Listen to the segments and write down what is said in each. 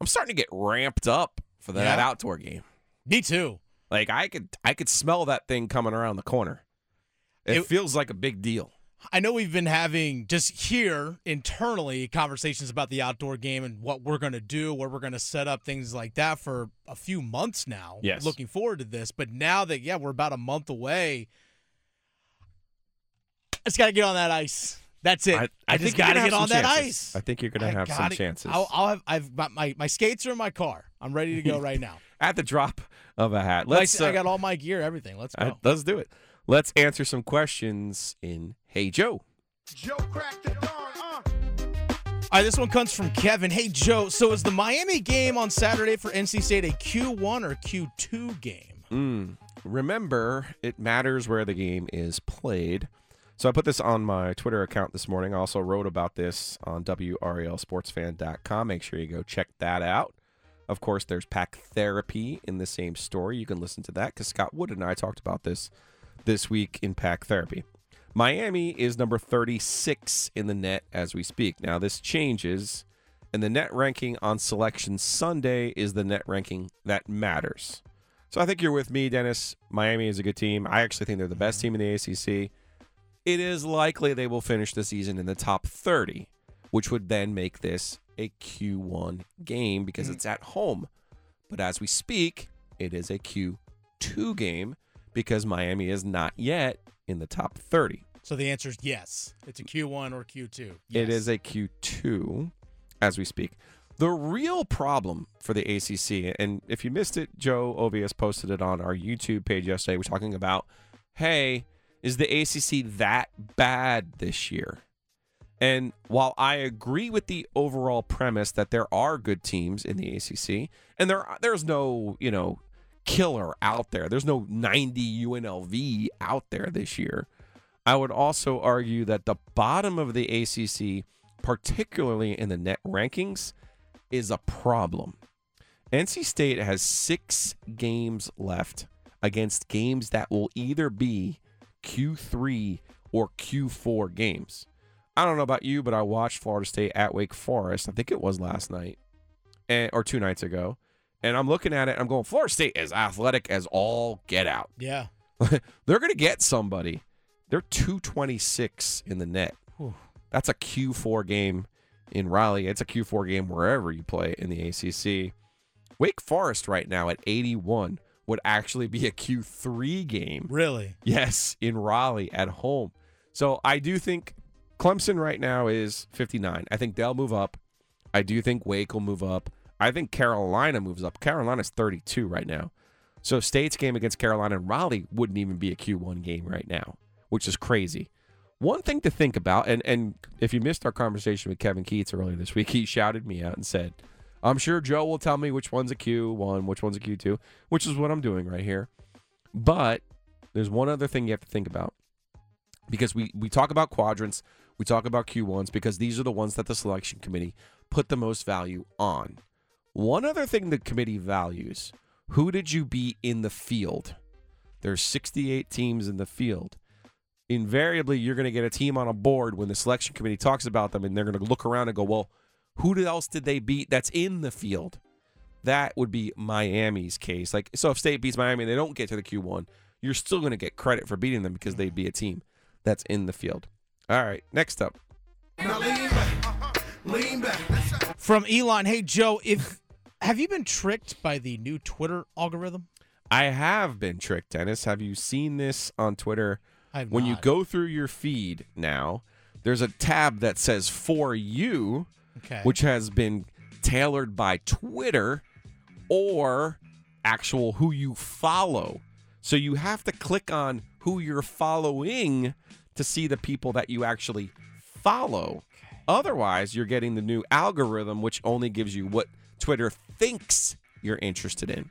I'm starting to get ramped up for that Yeah? outdoor game. Me too. Like I could I could smell that thing coming around the corner. It, It- feels like a big deal. I know we've been having just here internally conversations about the outdoor game and what we're going to do, where we're going to set up things like that for a few months now. Yes. Looking forward to this. But now that, yeah, we're about a month away, I just got to get on that ice. That's it. I, just think you're got to gonna get have on some that chances. ice. I think you're gonna I have some gotta- chances. I'll, I'll have, I've got my, my skates are in my car. I'm ready to go right now. At the drop of a hat. Let's I uh, got all my gear, everything. Let's go. let's do it. Let's answer some questions in Hey Joe. Joe cracked the dawn, uh. All right, this one comes from Kevin. Hey, Joe. So is the Miami game on Saturday for NC State a Q1 or Q2 game? Mm. Remember, it matters where the game is played. So I put this on my Twitter account this morning. I also wrote about this on WRALSportsFan.com. Make sure you go check that out. Of course, there's Pack Therapy in the same story. You can listen to that because Scott Wood and I talked about this this week in Pack Therapy. Miami is number 36 in the net as we speak. Now, this changes, and the net ranking on Selection Sunday is the net ranking that matters. So I think you're with me, Dennis. Miami is a good team. I actually think they're the best team in the ACC. It is likely they will finish the season in the top 30, which would then make this a Q1 game because hmm. it's at home. But as we speak, it is a Q2 game because Miami is not yet in the top 30. So the answer is yes. It's a Q1 or Q2. It Yes. is a Q2 as we speak. The real problem for the ACC, and if you missed it, Joe Ovies posted it on our YouTube page yesterday. We're talking about, hey, is the ACC that bad this year? And while I agree with the overall premise that there are good teams in the ACC, and there there's no you know killer out there, there's no 90 UNLV out there this year. I would also argue that the bottom of the ACC, particularly in the net rankings, is a problem. NC State has six games left against games that will either be Q3 or Q4 games. I don't know about you, but I watched Florida State at Wake Forest. I think it was last night and, or two nights ago. And I'm looking at it. I'm going, Florida State is athletic as all get out. Yeah. They're going to get somebody. They're 226 in the net. Whew. That's a Q4 game in Raleigh. It's a Q4 game wherever you play in the ACC. Wake Forest right now at 81 would actually be a Q3 game. Really? Yes, in Raleigh at home. So I do think Clemson right now is 59. I think they'll move up. I do think Wake will move up. I think Carolina moves up. Carolina's 32 right now. So State's game against Carolina and Raleigh wouldn't even be a Q1 game right now, which is crazy. One thing to think about, and, and if you missed our conversation with Kevin Keatts earlier this week, he shouted me out and said, I'm sure Joe will tell me which one's a Q1, which one's a Q2, which is what I'm doing right here. But there's one other thing you have to think about because we, we talk about quadrants, we talk about Q1s because these are the ones that the selection committee put the most value on. One other thing the committee values who did you beat in the field? There's 68 teams in the field. Invariably, you're going to get a team on a board when the selection committee talks about them, and they're going to look around and go, well, who else did they beat that's in the field? That would be Miami's case. Like, so if State beats Miami and they don't get to the Q1, you're still going to get credit for beating them because they'd be a team that's in the field. All right, next up. Now lean back, lean back. From Elon, hey Joe, if have you been tricked by the new Twitter algorithm? I have been tricked, Dennis. Have you seen this on Twitter? I have when you go through your feed now, there's a tab that says for you, Okay. which has been tailored by Twitter or actual who you follow. So you have to click on who you're following to see the people that you actually follow. Otherwise, you're getting the new algorithm, which only gives you what Twitter thinks you're interested in.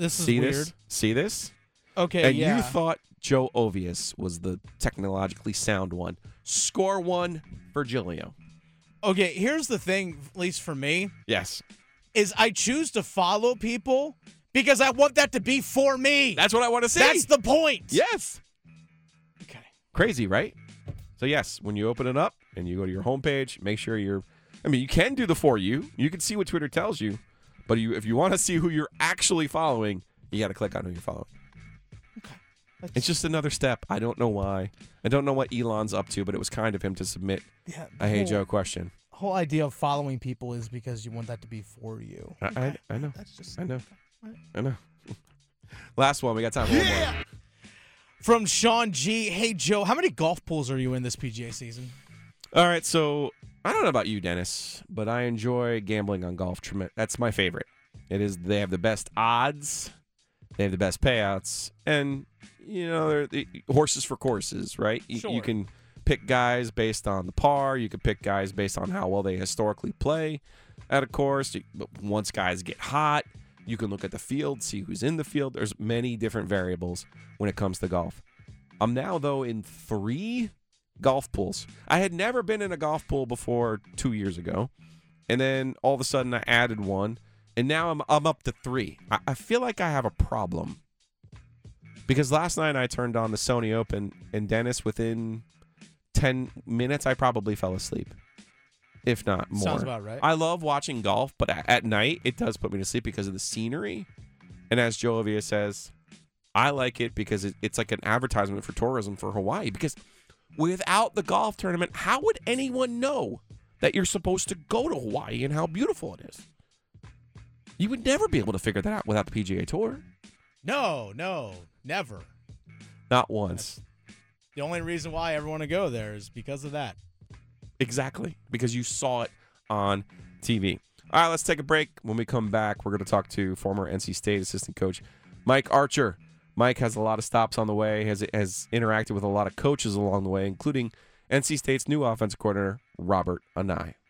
This is See weird. this? See this? Okay, and yeah. you thought Joe Ovies was the technologically sound one. Score one for Giglio. okay, here's the thing, at least for me, Yes. is I choose to follow people because I want that to be for me. That's what I want to see. That's the point. yes. Okay. Crazy, right? So yes, when you open it up and you go to your homepage, make sure you're. I mean, you can do the for you. You can see what Twitter tells you, but you, if you want to see who you're actually following, you got to click on who you're following. That's- It's just another step. I don't know why. I don't know what Elon's up to, but it was kind of him to submit yeah, a Hey Joe question. Whole idea of following people is because you want that to be for you. I, I, I know. That's just I know. I know. Last one. We got time for one more. From Sean G. Hey Joe, how many golf pools are you in this PGA season? All right, so I don't know about you, Dennis, but I enjoy gambling on golf. That's my favorite. It is they have the best odds, they have the best payouts, and you know they're the horses for courses, right? You, Sure. you can pick guys based on the par. You can pick guys based on how well they historically play at a course. But once guys get hot, you can look at the field, see who's in the field. There's many different variables when it comes to golf. I'm now though in three golf pools. I had never been in a golf pool before two years ago, and then all of a sudden I added one, and now I'm I'm up to three. I, I feel like I have a problem because last night I turned on the Sony Open, and Dennis within ten minutes I probably fell asleep, if not more. Sounds about right. I love watching golf, but at night it does put me to sleep because of the scenery. And as Joe Ovies says, I like it because it, it's like an advertisement for tourism for Hawaii. Because without the golf tournament, how would anyone know that you're supposed to go to Hawaii and how beautiful it is? You would never be able to figure that out without the PGA Tour. No, no, never. Not once. The only reason why I ever want to go there is because of that. Exactly. Because you saw it on TV. All right, let's take a break. When we come back, we're going to talk to former NC State assistant coach Mike Archer. Mike has a lot of stops on the way, has has interacted with a lot of coaches along the way, including NC State's new offensive coordinator, Robert Anae.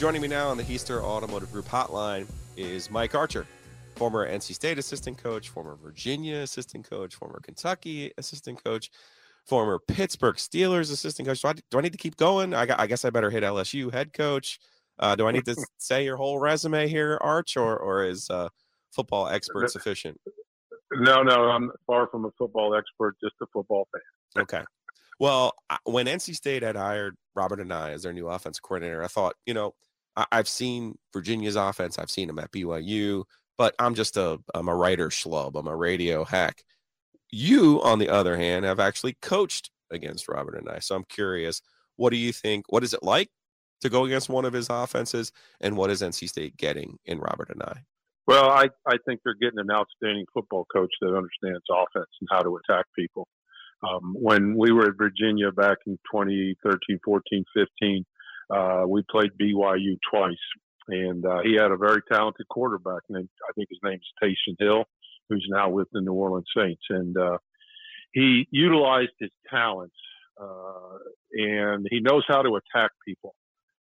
Joining me now on the Heister Automotive Group hotline is Mike Archer, former NC State assistant coach, former Virginia assistant coach, former Kentucky assistant coach, former Pittsburgh Steelers assistant coach. Do I, do I need to keep going? I, I guess I better hit LSU head coach. Uh, do I need to say your whole resume here, Arch, or, or is uh, football expert sufficient? No, no, I'm far from a football expert, just a football fan. Okay. Well, when NC State had hired Robert Anae as their new offense coordinator, I thought, you know, I- I've seen Virginia's offense, I've seen them at BYU, but I'm just a I'm a writer schlub, I'm a radio hack. You, on the other hand, have actually coached against Robert Anae. So I'm curious, what do you think? What is it like to go against one of his offenses, and what is NC State getting in Robert and I? Well, I, I think they're getting an outstanding football coach that understands offense and how to attack people. Um, when we were at Virginia back in 2013, 14, 15, uh, we played BYU twice, and uh, he had a very talented quarterback named I think his name is Taysom Hill, who's now with the New Orleans Saints, and uh, he utilized his talents uh, and he knows how to attack people.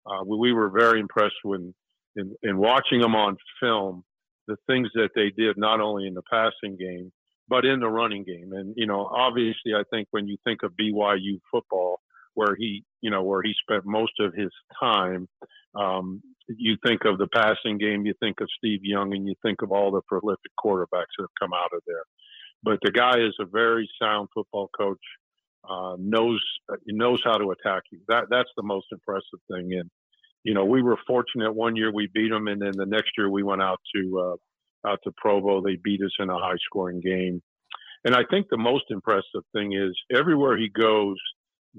Uh, we, we were very impressed when in, in watching them on film, the things that they did not only in the passing game but in the running game. And you know, obviously, I think when you think of BYU football, where he you know, where he spent most of his time. Um, you think of the passing game, you think of Steve Young, and you think of all the prolific quarterbacks that have come out of there. But the guy is a very sound football coach. Uh, knows knows how to attack you. That that's the most impressive thing. And you know, we were fortunate one year we beat them, and then the next year we went out to uh, out to Provo. They beat us in a high scoring game. And I think the most impressive thing is everywhere he goes,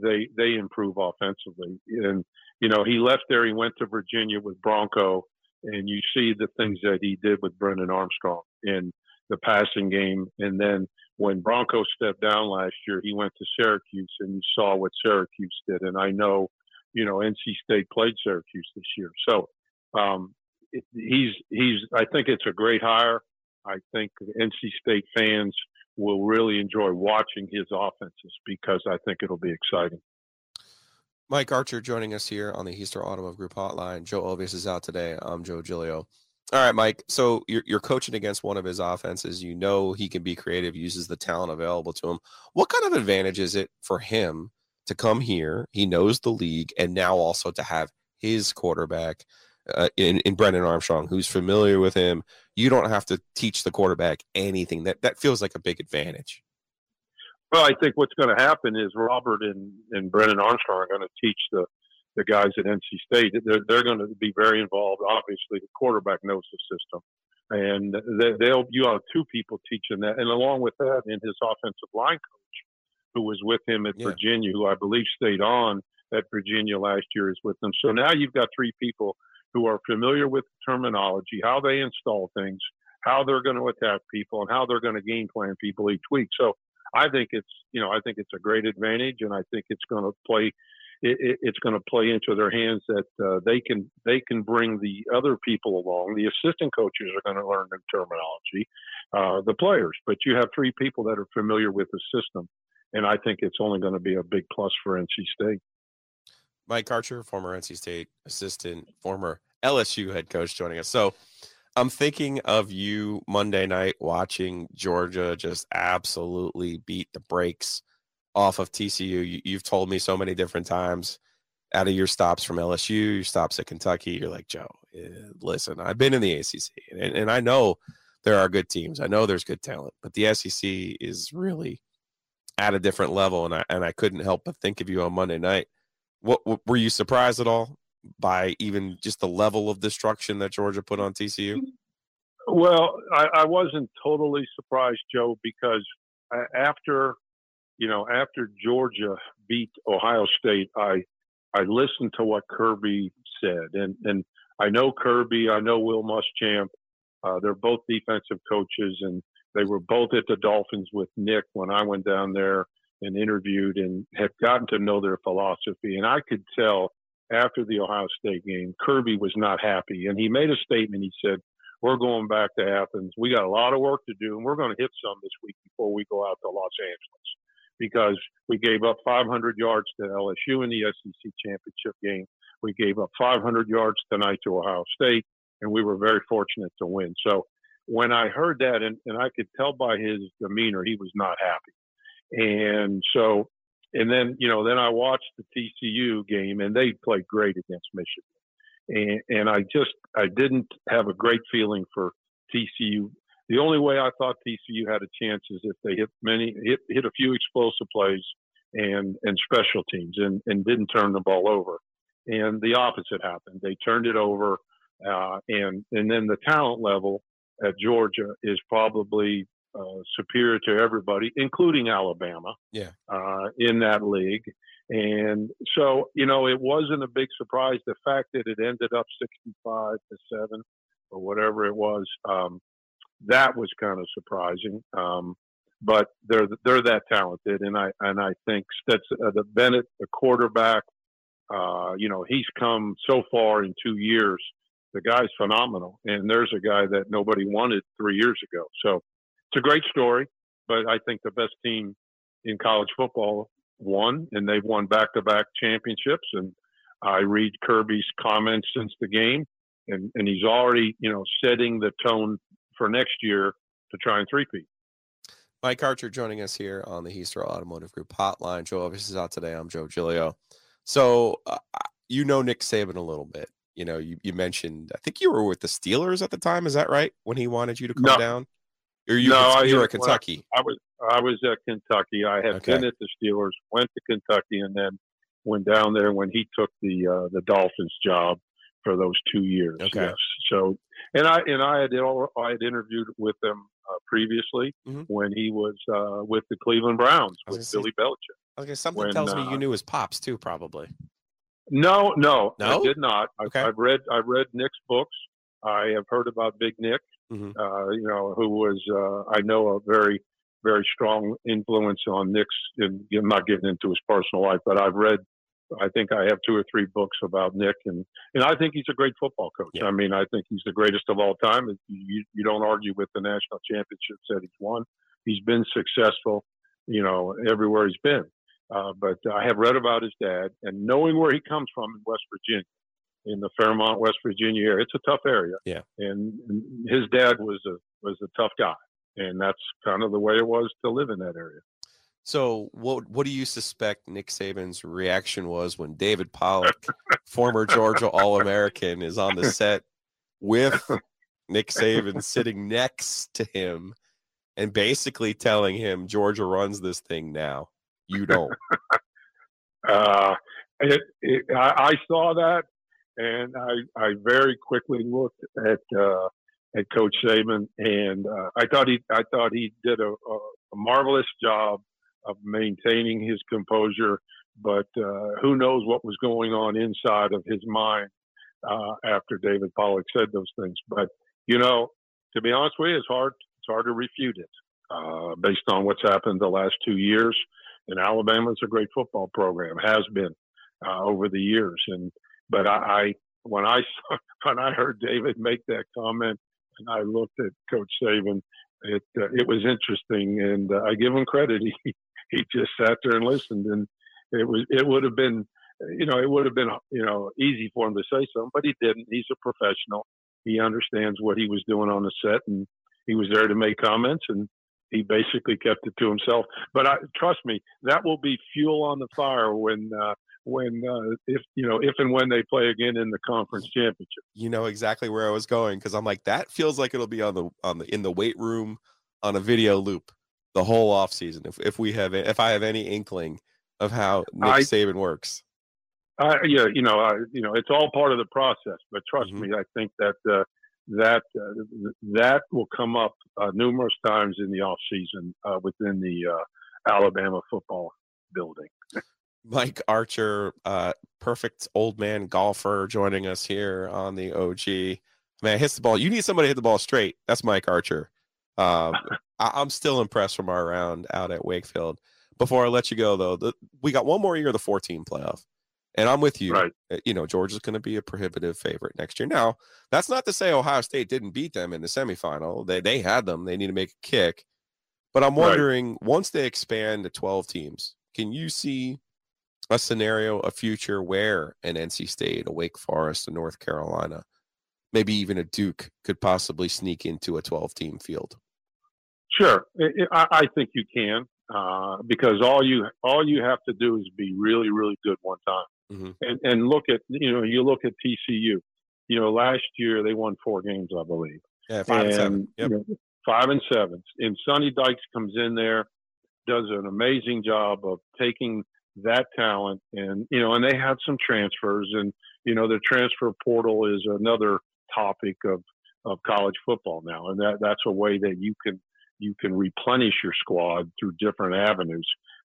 they they improve offensively. And you know, he left there, he went to Virginia with Bronco, and you see the things that he did with Brennan Armstrong in the passing game. And then when Bronco stepped down last year, he went to Syracuse, and you saw what Syracuse did. And I know, you know, NC State played Syracuse this year, so um, he's he's. I think it's a great hire. I think NC State fans will really enjoy watching his offenses because I think it'll be exciting. Mike Archer joining us here on the Heister Automotive Group Hotline. Joe Ovies is out today. I'm Joe Giglio. All right, Mike. So you're, you're coaching against one of his offenses. You know he can be creative, uses the talent available to him. What kind of advantage is it for him to come here? He knows the league, and now also to have his quarterback uh, in, in Brennan Armstrong, who's familiar with him. You don't have to teach the quarterback anything. That that feels like a big advantage. Well, I think what's going to happen is Robert and, and Brennan Armstrong are going to teach the, the guys at NC State. They're, they're going to be very involved. Obviously, the quarterback knows the system. And they, will you have two people teaching that. And along with that, in his offensive line coach, who was with him at yeah. Virginia, who I believe stayed on at Virginia last year, is with them. So now you've got three people who are familiar with terminology, how they install things, how they're going to attack people, and how they're going to game plan people each week. So I think it's you know I think it's a great advantage, and I think it's going to play. It, it's going to play into their hands that uh, they can they can bring the other people along. The assistant coaches are going to learn the terminology, uh, the players, but you have three people that are familiar with the system, and I think it's only going to be a big plus for NC State. Mike Archer, former NC State assistant, former LSU head coach, joining us. So I'm thinking of you Monday night watching Georgia just absolutely beat the brakes off of TCU. You, have told me so many different times out of your stops from LSU, your stops at Kentucky, you're like, Joe, eh, listen, I've been in the ACC and, and I know there are good teams. I know there's good talent, but the SEC is really at a different level. And I, and I couldn't help but think of you on Monday night. What, what were you surprised at all by even just the level of destruction that Georgia put on TCU? Well, I, I wasn't totally surprised, Joe, because after you know after Georgia beat Ohio State, I I listened to what Kirby said, and and I know Kirby, I know Will Muschamp. Uh, they're both defensive coaches, and they were both at the Dolphins with Nick when I went down there and interviewed, and have gotten to know their philosophy. And I could tell after the Ohio State game, Kirby was not happy, and he made a statement. He said, "We're going back to Athens. We got a lot of work to do, and we're going to hit some this week before we go out to Los Angeles." Because we gave up 500 yards to LSU in the SEC championship game. We gave up 500 yards tonight to Ohio State, and we were very fortunate to win. So when I heard that, and, and I could tell by his demeanor, he was not happy. And so and then, you know, then I watched the TCU game and they played great against Michigan. And, and I just, I didn't have a great feeling for TCU. The only way I thought TCU had a chance is if they hit many, hit, hit a few explosive plays and, and special teams and, and didn't turn the ball over. And the opposite happened. They turned it over. Uh, and, and then the talent level at Georgia is probably superior to everybody, including Alabama. Yeah. Uh, in that league, and so you know it wasn't a big surprise. The fact that it ended up sixty-five to seven or whatever it was, um, that was kind of surprising. Um, but they're they're that talented, and I and I think that's uh, the Bennett, the quarterback. Uh, you know, he's come so far in two years. The guy's phenomenal, and there's a guy that nobody wanted three years ago. So it's a great story, but I think the best team in college football won, and they've won back-to-back championships. And I read Kirby's comments since the game, and, and he's already, you know, setting the tone for next year to try and three-peat. Mike Archer joining us here on the Heister Automotive Group hotline. Joe Ovies is out today. I'm Joe Giglio. So uh, you know Nick Saban a little bit. You know, you, you mentioned I think you were with the Steelers at the time. Is that right? When he wanted you to come No. down, or you, No, were- I- you were at Kentucky? I was I was at Kentucky. I had Okay. been at the Steelers, went to Kentucky, and then went down there when he took the uh, the Dolphins job for those two years. Okay. Yes. So, and I and I had I had interviewed with him uh, previously Mhm. when he was uh, with the Cleveland Browns with Billy Belichick. Okay, something when, tells me uh, you knew his pops too, probably. No, no, No? I did not. I, Okay. I've read I've read Nick's books. I have heard about Big Nick. Mhm. Uh, you know, who was uh, I know a very very strong influence on Nick's. In, I'm not getting into his personal life, but I've read. I think I have two or three books about Nick, and and I think he's a great football coach. Yeah. I mean, I think he's the greatest of all time. You you don't argue with the national championships that he's won. He's been successful, you know, everywhere he's been. Uh, but I have read about his dad, and knowing where he comes from in West Virginia, in the Fairmont, West Virginia area, it's a tough area. Yeah. And, and his dad was a was a tough guy, and that's kind of the way it was to live in that area. So, what what do you suspect Nick Saban's reaction was when David Pollack, former Georgia All American, is on the set with Nick Saban sitting next to him and basically telling him Georgia runs this thing now. You don't. Uh, it, it, I, I saw that, and I, I very quickly looked at uh, at Coach Saban, and uh, I thought he I thought he did a, a, marvelous job of maintaining his composure. But uh, who knows what was going on inside of his mind uh, after David Pollack said those things? But you know, to be honest with you, it's hard it's hard to refute it uh, based on what's happened the last two years. And Alabama's a great football program, has been uh, over the years. And but I, I when I saw, when I heard David make that comment, and I looked at Coach Saban, it uh, it was interesting, and uh, I give him credit. He he just sat there and listened, and it was it would have been you know it would have been you know easy for him to say something, but he didn't. He's a professional. He understands what he was doing on the set, and he was there to make comments, and he basically kept it to himself. But I trust me, that will be fuel on the fire when uh, when uh, if you know if and when they play again in the conference championship. You know exactly where I was going because I'm like that feels like it'll be on the on the in the weight room on a video loop the whole off season. If if we have if I have any inkling of how Nick I- Saban works. I, yeah, you know, I, you know, it's all part of the process. But trust Mhm. me, I think that uh, that uh, that will come up uh, numerous times in the off season uh, within the uh, Alabama football building. Mike Archer, uh, perfect old man golfer, joining us here on the OG. Man, hits the ball. You need somebody to hit the ball straight. That's Mike Archer. Um, I, I'm still impressed from our round out at Wakefield. Before I let you go, though, the, we got one more year of the 14 playoff, and I'm with you. Right. Uh, You know, Georgia's going to be a prohibitive favorite next year. Now, that's not to say Ohio State didn't beat them in the semifinal. They they had them. They need to make a kick. But I'm Right. wondering once they expand to 12 teams, can you see a scenario, a future where an NC State, a Wake Forest, a North Carolina, maybe even a Duke could possibly sneak into a 12 team field? Sure, I, I think you can uh, because all you all you have to do is be really really good one time, Mhm. and and look at you know you look at TCU. You know, last year they won four games, I believe. Yeah, five and, seven. you know, five and seven. And Sonny Dykes comes in there, does an amazing job of taking that talent, and you know, and they had some transfers, and you know, the transfer portal is another topic of of college football now, and that that's a way that you can you can replenish your squad through different avenues.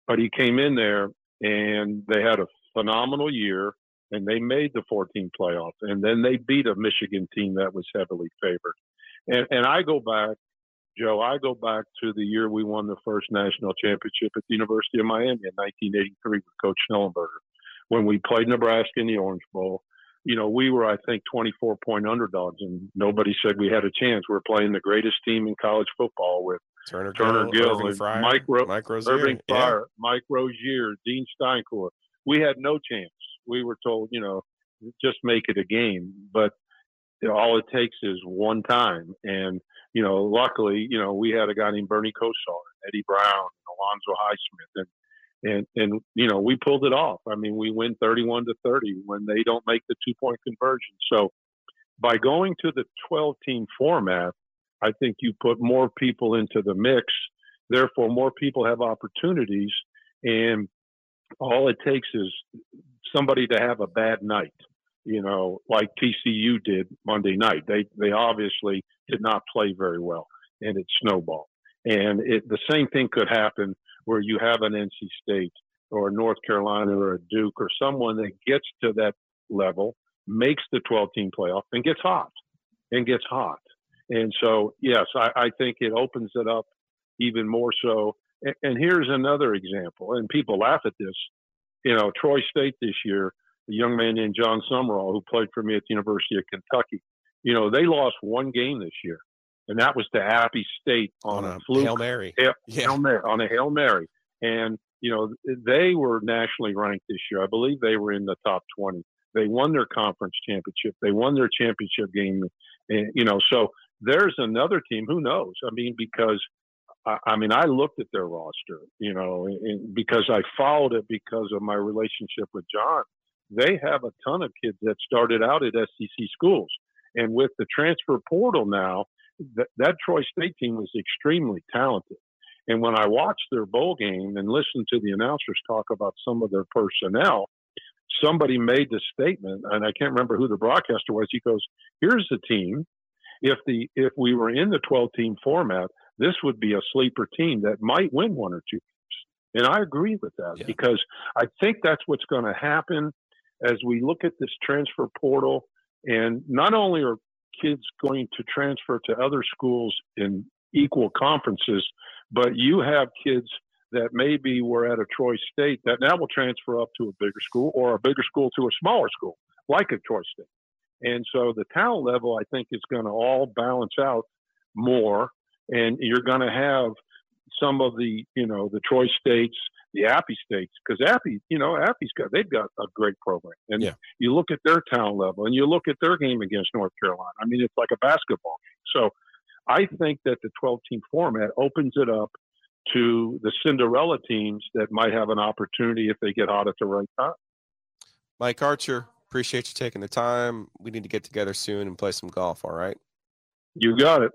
But he came in there, and they had a phenomenal year. And they made the 14 playoff, and then they beat a Michigan team that was heavily favored. And, and I go back, Joe, I go back to the year we won the first national championship at the University of Miami in 1983 with Coach Schnellenberger. When we played Nebraska in the Orange Bowl, you know, we were, I think, 24 point underdogs, and nobody said we had a chance. We're playing the greatest team in college football with Turner, Turner Gill, Gill, and Fryar, Mike Ro- Mike Rozier. Irving Yeah. Mike Rozier, Dean Steinkuhler. We had no chance. We were told, you know, just make it a game. But you know, all it takes is one time. And, you know, luckily, you know, we had a guy named Bernie Kosar, Eddie Brown, Alonzo Highsmith. And, and and you know we pulled it off. I mean, we win 31 to 30 when they don't make the two point conversion. So by going to the 12 team format, I think you put more people into the mix. Therefore, more people have opportunities, and all it takes is somebody to have a bad night. You know, like TCU did Monday night. They they obviously did not play very well, and it snowballed. And it, the same thing could happen where you have an NC State or North Carolina or a Duke or someone that gets to that level, makes the 12 team playoff, and gets hot and gets hot. And so, yes, I, I think it opens it up even more so. And, and here's another example, and people laugh at this. You know, Troy State this year, a young man named Jon Sumrall who played for me at the University of Kentucky. You know, they lost one game this year, and that was to Appy State on, On a, a fluke Hail Mary. Hail, Yeah. Hail Mary, on a Hail Mary. And, you know, they were nationally ranked this year. I believe they were in the top 20. They won their conference championship. They won their championship game. And, you know, so there's another team. Who knows? I mean, because, I, I mean, I looked at their roster, you know, and because I followed it because of my relationship with Jon. They have a ton of kids that started out at SEC schools. And with the transfer portal now, that, that Troy State team was extremely talented. And when I watched their bowl game and listened to the announcers talk about some of their personnel, somebody made the statement, and I can't remember who the broadcaster was. He goes, "Here's the team. If the if we were in the 12 team format, this would be a sleeper team that might win one or two games." And I agree with that Yeah. because I think that's what's going to happen as we look at this transfer portal. And not only are kids going to transfer to other schools in equal conferences, but you have kids that maybe were at a Troy State that now will transfer up to a bigger school or a bigger school to a smaller school, like a Troy State. And so the talent level, I think, is going to all balance out more, and you're going to have some of the, you know, the Troy States, the Appy States, because Appy, you know, Appy's got they've got a great program, and Yeah. you look at their town level, and you look at their game against North Carolina. I mean, it's like a basketball game. So I think that the 12 team format opens it up to the Cinderella teams that might have an opportunity if they get hot at the right time. Mike Archer, appreciate you taking the time. We need to get together soon and play some golf. All right. You got it.